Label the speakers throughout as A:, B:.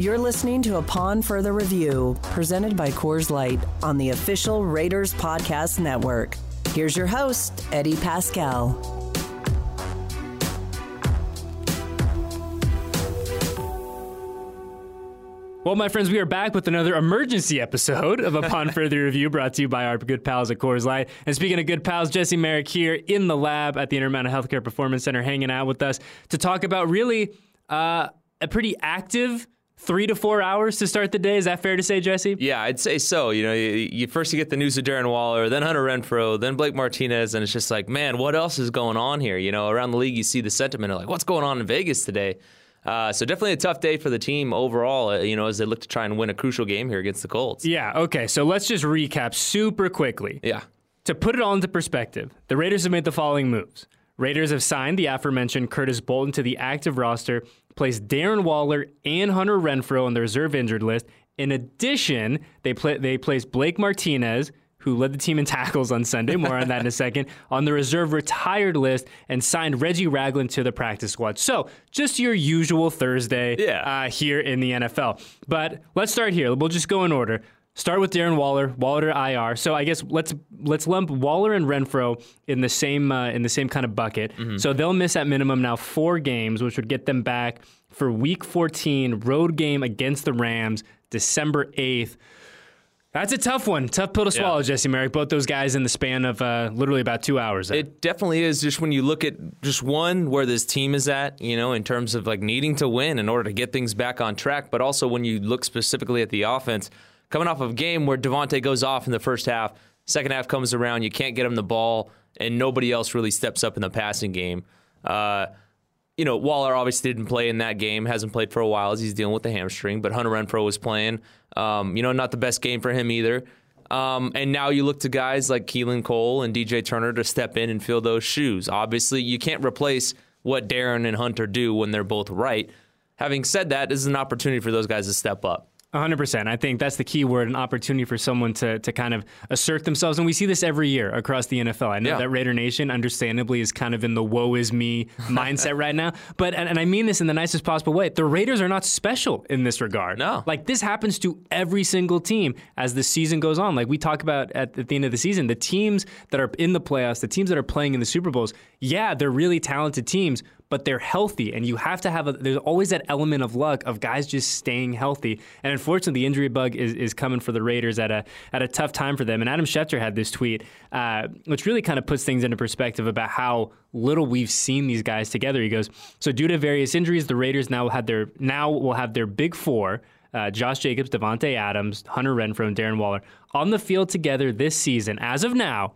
A: You're listening to Upon Further Review, presented by Coors Light on the official Raiders Podcast Network. Here's your host, Eddie Paskal.
B: Well, my friends, we are back with another emergency episode of Upon Further Review brought to you by our good pals at Coors Light. And speaking of good pals, Jesse Merrick here in the lab at the Intermountain Healthcare Performance Center hanging out with us to talk about really uh, a pretty active three to four hours to start the day. Is that fair to say, Jesse?
C: Yeah, I'd say so. You know, you, you first you get the news of Darren Waller, then Hunter Renfrow, then Blake Martinez, and it's just like, man, what else is going on here? You know, around the league, you see the sentiment of like, what's going on in Vegas today? Uh, so definitely a tough day for the team overall. Uh, you know, as they look to try and win a crucial game here against the Colts.
B: Yeah. Okay. So let's just recap super quickly.
C: Yeah.
B: To put it all into perspective, the Raiders have made the following moves. Raiders have signed the aforementioned Curtis Bolton to the active roster, placed Darren Waller and Hunter Renfrow on the reserve injured list. In addition, they play, they placed Blake Martinez, who led the team in tackles on Sunday, more on that in a second, on the reserve retired list and signed Reggie Ragland to the practice squad. So, just your usual Thursday
C: yeah.
B: uh, here in the NFL. But let's start here. We'll just go in order. Start with Darren Waller, Waller IR. So I guess let's let's lump Waller and Renfrow in the same uh, in the same kind of bucket. Mm-hmm. So they'll miss at minimum now four games, which would get them back for Week 14 road game against the Rams, December 8th. That's a tough one. Tough pill to swallow, yeah. Jesse Merrick. Both those guys in the span of uh, literally about two hours. There.
C: It definitely is. Just when you look at just one where this team is at, you know, in terms of like needing to win in order to get things back on track, but also when you look specifically at the offense, coming off of a game where Davante goes off in the first half, second half comes around, you can't get him the ball, and nobody else really steps up in the passing game. Uh, you know, Waller obviously didn't play in that game, hasn't played for a while as he's dealing with the hamstring, but Hunter Renfrow was playing. Um, you know, not the best game for him either. Um, and now you look to guys like Keelan Cole and DJ Turner to step in and fill those shoes. Obviously, you can't replace what Darren and Hunter do when they're both right. Having said that, this is an opportunity for those guys to step up.
B: 100%. I think that's the key word an opportunity for someone to, to kind of assert themselves. And we see this every year across the NFL. I know yeah. that Raider Nation, understandably, is kind of in the woe is me mindset right now. But, and, and, I mean this in the nicest possible way, the Raiders are not special in this regard.
C: No.
B: Like, this happens to every single team as the season goes on. Like, we talk about at, at the end of the season, the teams that are in the playoffs, the teams that are playing in the Super Bowls, yeah, they're really talented teams, but they're healthy. And you have to have a, there's always that element of luck of guys just staying healthy. And unfortunately, the injury bug is, is coming for the Raiders at a, at a tough time for them. And Adam Schefter had this tweet, uh, which really kind of puts things into perspective about how little we've seen these guys together. He goes, so due to various injuries, the Raiders now will have their, now will have their big four. Uh, Josh Jacobs, Davante Adams, Hunter Renfrow, and Darren Waller on the field together this season, as of now,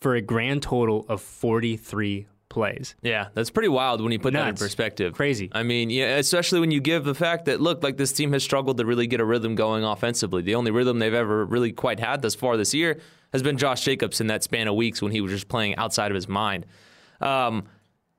B: for a grand total of 43 plays.
C: Yeah, that's pretty wild when you put Nuts. that in perspective.
B: Crazy.
C: I mean, yeah, especially when you give the fact that look, like this team has struggled to really get a rhythm going offensively. The only rhythm they've ever really quite had thus far this year has been Josh Jacobs in that span of weeks when he was just playing outside of his mind. Um,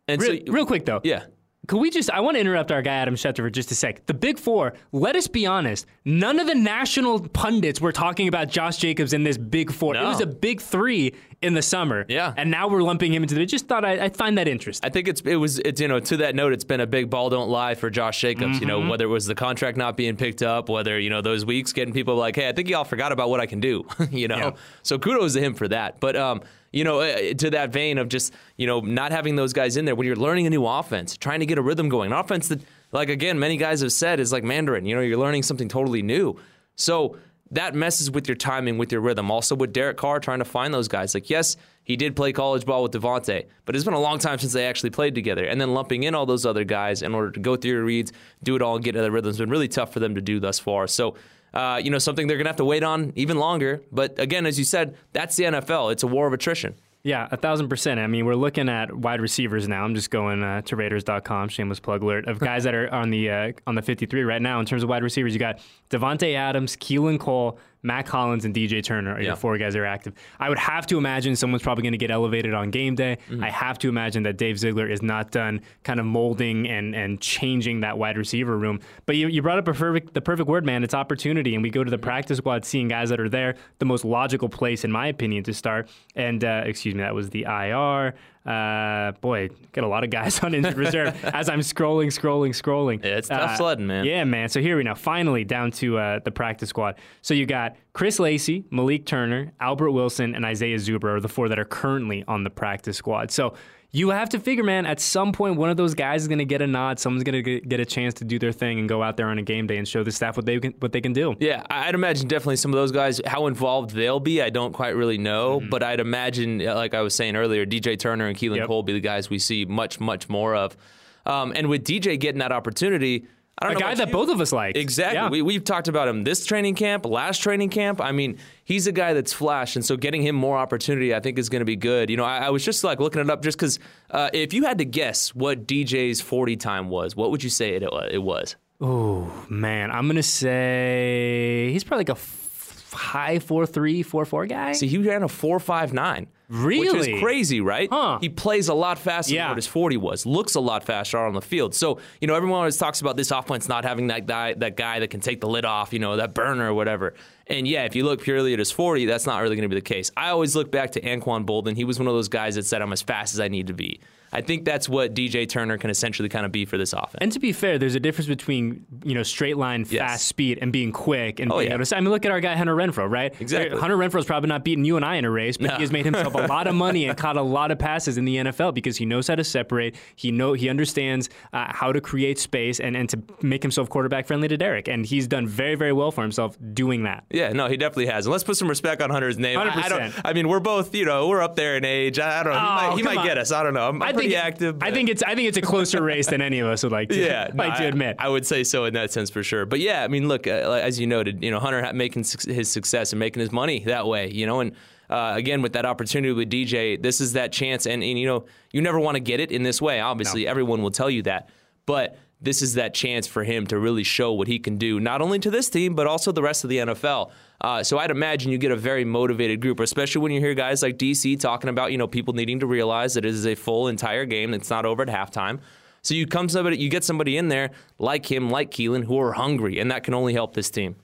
C: and
B: real,
C: so,
B: real quick though,
C: yeah.
B: Can we just? I want to interrupt our guy Adam Schefter for just a sec. The Big Four. Let us be honest. None of the national pundits were talking about Josh Jacobs in this Big Four.
C: No.
B: It was a Big Three in the summer.
C: Yeah.
B: And now we're lumping him into the. Just thought I, I find that interesting.
C: I think it's it was it's you know to that note it's been a big ball don't lie for Josh Jacobs. Mm-hmm. You know mm-hmm. whether it was the contract not being picked up, whether you know those weeks getting people like, hey, I think y'all forgot about what I can do. you know. Yeah. So kudos to him for that. But um you know, uh, to that vein of just, you know, not having those guys in there when you're learning a new offense, trying to get a rhythm going. An offense that, like, again, many guys have said is like Mandarin. You know, you're learning something totally new. So that messes with your timing, with your rhythm. Also with Derek Carr trying to find those guys. Like, yes, he did play college ball with Davante, but it's been a long time since they actually played together. And then lumping in all those other guys in order to go through your reads, do it all, and get to the rhythm has been really tough for them to do thus far. So uh, you know, something they're going to have to wait on even longer. But again, as you said, that's the NFL. It's a war of attrition.
B: Yeah, a thousand percent. I mean, we're looking at wide receivers now. I'm just going uh, to Raiders.com, shameless plug alert, of guys that are on the uh, on the 53 right now in terms of wide receivers. You got Davante Adams, Keelan Cole, Mack Hollins, and DJ Turner are
C: Yeah.
B: your four guys that are active. I would have to imagine someone's probably going to get elevated on game day.
C: Mm-hmm.
B: I have to imagine that Dave Ziegler is not done kind of molding and and changing that wide receiver room. But you, you brought up a perfect the perfect word, man. It's opportunity, and we go to the
C: Mm-hmm.
B: practice squad seeing guys that are there. The most logical place, in my opinion, to start. And uh, excuse me, that was the IR. Uh, boy, got a lot of guys on injured reserve as I'm scrolling, scrolling, scrolling.
C: Yeah, it's tough
B: Uh,
C: sledding, man.
B: Yeah, man. So here we now, finally down to uh, the practice squad. So you got Chris Lacy, Malik Turner, Albert Wilson, and Isaiah Zuber are the four that are currently on the practice squad. So you have to figure, man, at some point one of those guys is going to get a nod. Someone's going to get a chance to do their thing and go out there on a game day and show the staff what they can what they can do.
C: Yeah, I'd imagine definitely some of those guys, how involved they'll be, I don't quite really know. But I'd imagine, like I was saying earlier, DJ Turner and Keelan
B: Yep.
C: Cole be the guys we see much, much more of. Um, and with DJ getting that opportunity, I don't
B: A
C: know
B: guy that
C: you.
B: both of us like.
C: Exactly.
B: Yeah.
C: We, we've talked about him this training camp, last training camp. I mean, he's a guy that's flashed, and so getting him more opportunity, I think, is going to be good. You know, I, I was just like looking it up just because uh, if you had to guess what DJ's 40 time was, what would you say it, wa- it was?
B: Oh, man, I'm going to say he's probably like a f- high 4-3, 4-4 guy.
C: See, he ran a 4.59. Which
B: Really?
C: Which is crazy, right?
B: Huh.
C: He plays a lot faster
B: Yeah.
C: than what his 40 was. Looks a lot faster on the field. So, you know, everyone always talks about this offense not having that guy, that guy that can take the lid off, you know, that burner or whatever. And yeah, if you look purely at his 40, that's not really going to be the case. I always look back to Anquan Boldin. He was one of those guys that said, I'm as fast as I need to be. I think that's what DJ Turner can essentially kind of be for this offense.
B: And to be fair, there's a difference between you know straight line fast
C: Yes.
B: speed and being quick and
C: Oh,
B: being
C: yeah.
B: able to. I mean, look at our guy Hunter Renfrow, right?
C: Exactly.
B: Hunter Renfrow's probably not beating you and I in a race, but
C: No.
B: he has made himself a lot of money and caught a lot of passes in the NFL because he knows how to separate. He know he understands uh, how to create space and, and to make himself quarterback friendly to Derek, and he's done very very well for himself doing that.
C: Yeah, no, he definitely has. And let's put some respect on Hunter's name. I- I, don't.
B: 100%.
C: I mean, we're both, you know, we're up there in age. I, I don't know. He
B: Oh,
C: might, he might get us. I don't know. I'm, I'm
B: I
C: pretty
B: think
C: active.
B: I think it's I think it's a closer race than any of us would like to
C: Yeah, no,
B: to
C: I-
B: admit.
C: I, would say so in that sense for sure. But yeah, I mean, look, uh, as you noted, you know, Hunter making suc- his success and making his money that way, you know, and uh, again with that opportunity with DJ, this is that chance, and, and you know, you never want to get it in this way. Obviously, everyone will tell you that, but. This is that chance for him to really show what he can do, not only to this team, but also the rest of the NFL. Uh, so I'd imagine you get a very motivated group, especially when you hear guys like DC talking about, you know, people needing to realize that it is a full entire game. It's not over at halftime. So you come somebody, you get somebody in there like him, like Keelan, who are hungry, and that can only help this team.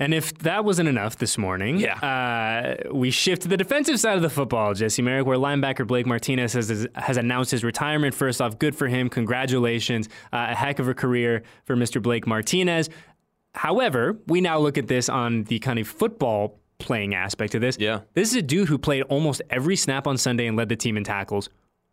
B: And if that wasn't enough this morning, uh, we shift to the defensive side of the football, Jesse Merrick, where linebacker Blake Martinez has, has announced his retirement. First off, good for him. Congratulations. Uh, a heck of a career for Mr. Blake Martinez. However, we now look at this on the kind of football playing aspect of this.
C: Yeah.
B: This is a dude who played almost every snap on Sunday and led the team in tackles.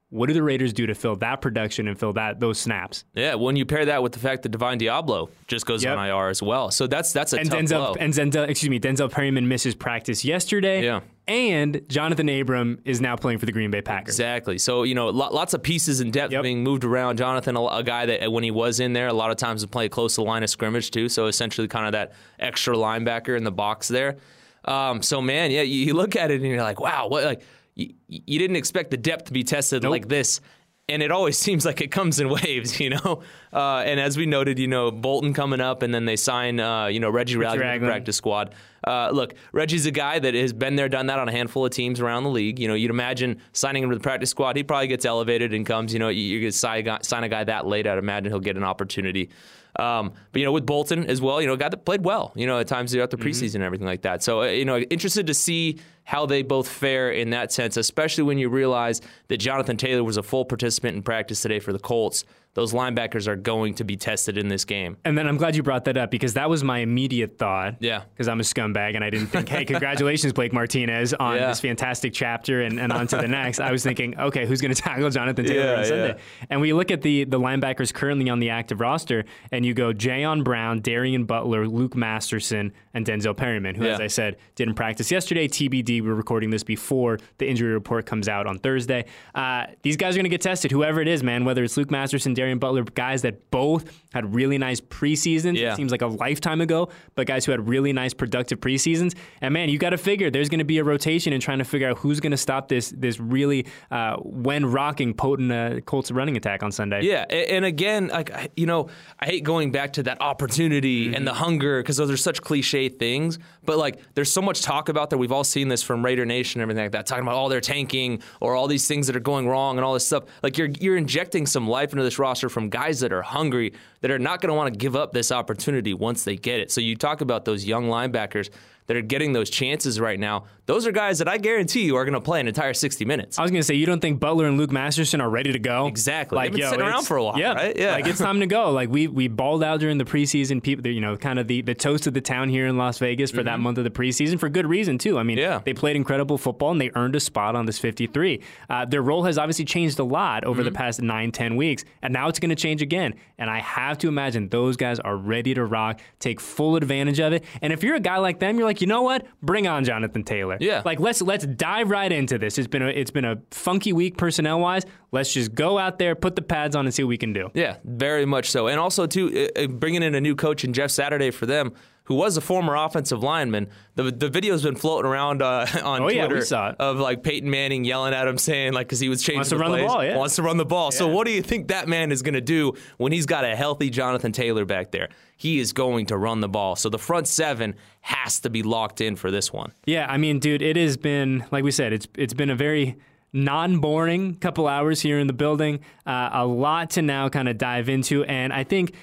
B: What do the Raiders do to fill that production and fill that those snaps?
C: Yeah, when you pair that with the fact that Divine Deablo just goes
B: Yep.
C: on IR as well, so that's that's a
B: and
C: tough
B: Denzel
C: blow.
B: and Denzel, excuse me, Denzel Perryman misses practice yesterday.
C: Yeah.
B: And Johnathan Abram is now playing for the Green Bay Packers.
C: Exactly. So you know, lo- lots of pieces and depth
B: Yep.
C: being moved around. Jonathan, a, a guy that when he was in there, a lot of times would play close to the line of scrimmage too. So essentially, kind of that extra linebacker in the box there. Um, so man, yeah, you, you look at it and you're like, wow, what? Like you, you didn't expect the depth to be tested
B: Nope.
C: like this. And it always seems like it comes in waves, you know. Uh, and as we noted, you know, Bolton coming up, and then they sign, uh, you know, Reggie Ragland to the practice squad. Uh, look, Reggie's a guy that has been there, done that on a handful of teams around the league. You know, you'd imagine signing him to the practice squad, he probably gets elevated and comes. You know, you, you sign a guy, sign a guy that late, I'd imagine he'll get an opportunity. Um, but you know, with Bolton as well, you know, a guy that played well. You know, at times throughout the preseason and everything like that. So uh, you know, interested to see how they both fare in that sense, especially when you realize that Jonathan Taylor was a full participant in practice today for the Colts. Those linebackers are going to be tested in this game.
B: And then I'm glad you brought that up because that was my immediate thought.
C: Yeah.
B: Because I'm a scumbag and I didn't think, hey, congratulations, Blake Martinez, on
C: Yeah.
B: this fantastic chapter and, and on to the next. I was thinking, okay, who's going to tackle Jonathan Taylor
C: Yeah,
B: on Sunday?
C: yeah.
B: And we look at the the linebackers currently on the active roster, and you go Jayon Brown, Darien Butler, Luke Masterson, and Denzel Perryman, who, as I said, didn't practice yesterday. TBD, we're recording this before the injury report comes out on Thursday. Uh, these guys are going to get tested, whoever it is, man, whether it's Luke Masterson, Darien Butler, guys that both had really nice preseasons.
C: Yeah.
B: It seems like a lifetime ago, but guys who had really nice productive preseasons. And man, you got to figure there's going to be a rotation in trying to figure out who's going to stop this this really uh, when rocking potent uh, Colts running attack on Sunday.
C: Yeah, and again, like you know, I hate going back to that opportunity mm-hmm. and the hunger because those are such cliche things. But like, there's so much talk about that. We've all seen this from Raider Nation and everything like that, talking about all their tanking or all these things that are going wrong and all this stuff. Like you're you're injecting some life into this roster from guys that are hungry, that are not going to want to give up this opportunity once they get it. So you talk about those young linebackers that are getting those chances right now, those are guys that I guarantee you are going to play an entire 60 minutes.
B: I was going to say, you don't think Butler and Luke Masterson are ready to go?
C: Exactly. Like, They've been yo, sitting around for a while, yeah, right?
B: Yeah. Like, it's time to go. Like, we we balled out during the preseason. People, you know, kind of the, the toast of the town here in Las Vegas for mm-hmm. that month of the preseason for good reason, too. I mean, yeah. they played incredible football and they earned a spot on this 53. Uh, their role has obviously changed a lot over mm-hmm. the past nine, 10 weeks, and now it's going to change again. And I have to imagine those guys are ready to rock, take full advantage of it. And if you're a guy like them, you're like, you know what? Bring on Jonathan Taylor.
C: Yeah.
B: Like, let's let's dive right into this. It's been a, it's been a funky week personnel wise. Let's just go out there, put the pads on, and see what we can do.
C: Yeah, very much so. And also too, uh, uh, bringing in a new coach and Jeff Saturday for them who was a former offensive lineman. The the video's been floating around uh, on
B: oh,
C: Twitter
B: yeah,
C: of like Peyton Manning yelling at him, saying like because he was changing
B: wants to
C: run
B: plays,
C: the
B: ball, yeah.
C: wants to run the ball. Yeah. So what do you think that man is going to do when he's got a healthy Jonathan Taylor back there? He is going to run the ball. So the front seven has to be locked in for this one.
B: Yeah, I mean, dude, it has been like we said, it's it's been a very non-boring couple hours here in the building. Uh, a lot to now kind of dive into, and I think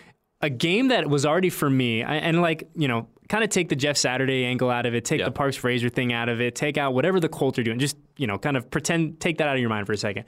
B: a game that was already for me, and like you know, kind of take the Jeff Saturday angle out of it, take the Parks Frazier thing out of it, take out whatever the Colts are doing. Just you know, kind of pretend, take that out of your mind for a second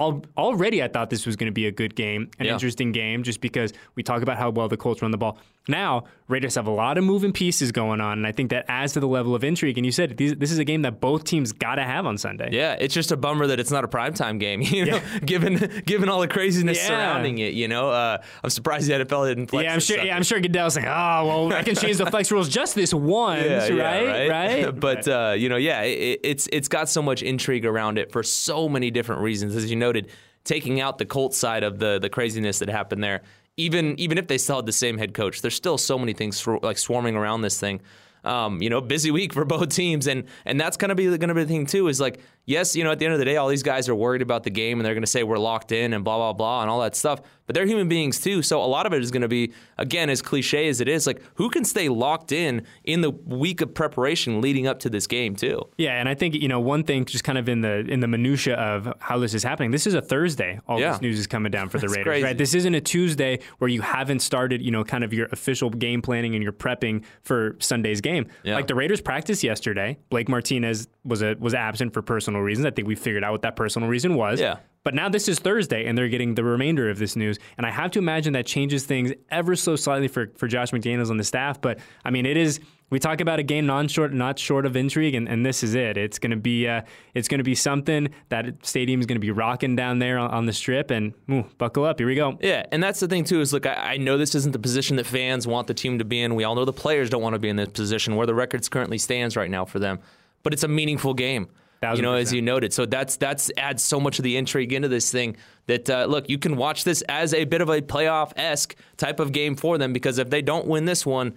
B: already I thought this was going to be a good game, an yeah. interesting game, just because we talk about how well the Colts run the ball. Now, Raiders have a lot of moving pieces going on, and I think that adds to the level of intrigue. And you said these, this is a game that both teams got to have on Sunday.
C: Yeah, it's just a bummer that it's not a primetime game, you know, yeah. given given all the craziness yeah. surrounding it. You know, uh, I'm surprised the NFL didn't. Flex
B: yeah, I'm sure. Yeah, I'm sure Goodell's saying, "Oh, well, I can change the flex rules just this once, right?
C: right?
B: Right."
C: but uh, you know, yeah, it, it's it's got so much intrigue around it for so many different reasons, as you noted taking out the Colts side of the the craziness that happened there. Even even if they still had the same head coach, there's still so many things for, like swarming around this thing. Um, you know, busy week for both teams, and and that's gonna be gonna be the thing too. Is like, yes, you know, at the end of the day, all these guys are worried about the game, and they're gonna say we're locked in and blah blah blah and all that stuff but they're human beings too. So a lot of it is going to be, again, as cliche as it is, like who can stay locked in in the week of preparation leading up to this game too.
B: Yeah, and I think you know one thing, just kind of in the in the minutia of how this is happening. This is a Thursday. All yeah. this news is coming down for the Raiders,
C: crazy.
B: right? This isn't a Tuesday where you haven't started, you know, kind of your official game planning and you're prepping for Sunday's game. Yeah. Like the Raiders practiced yesterday. Blake Martinez was a was absent for personal reasons. I think we figured out what that personal reason was.
C: Yeah.
B: But now this is Thursday, and they're getting the remainder of this news. And I have to imagine that changes things ever so slightly for, for Josh McDaniels on the staff. But I mean, it is. We talk about a game non short, not short of intrigue, and, and this is it. It's going to be uh, it's going to be something that stadium is going to be rocking down there on, on the strip, and ooh, buckle up. Here we go.
C: Yeah, and that's the thing too. Is look, I, I know this isn't the position that fans want the team to be in. We all know the players don't want to be in this position where the records currently stands right now for them. But it's a meaningful game. You know, as you noted, so that's that's adds so much of the intrigue into this thing that uh, look, you can watch this as a bit of a playoff esque type of game for them because if they don't win this one,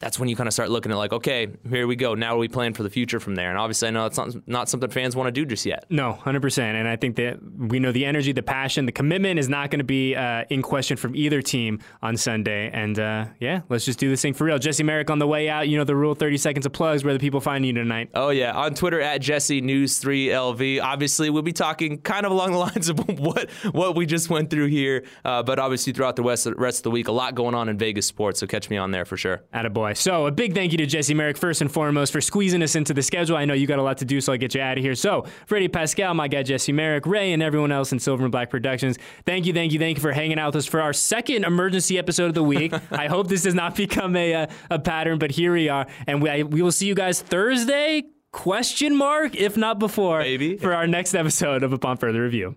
C: that's when you kind of start looking at like, okay, here we go. Now we plan for the future from there. And obviously, I know it's not not something fans want to do just yet.
B: No, hundred percent. And I think that we know the energy, the passion, the commitment is not going to be uh, in question from either team on Sunday. And uh, yeah, let's just do this thing for real. Jesse Merrick on the way out. You know the rule: thirty seconds of plugs. Where the people find you tonight?
C: Oh yeah, on Twitter at Jesse News three LV. Obviously, we'll be talking kind of along the lines of what what we just went through here. Uh, but obviously, throughout the rest of, rest of the week, a lot going on in Vegas sports. So catch me on there for sure.
B: Attaboy. So a big thank you to Jesse Merrick first and foremost for squeezing us into the schedule. I know you got a lot to do, so I'll get you out of here. So, Freddie Paskal, my guy Jesse Merrick, Ray, and everyone else in Silver and Black Productions, thank you, thank you, thank you for hanging out with us for our second emergency episode of the week. I hope this does not become a, a, a pattern, but here we are, and we, I, we will see you guys Thursday. Question mark, if not before,
C: Maybe.
B: for our next episode of Upon Further Review.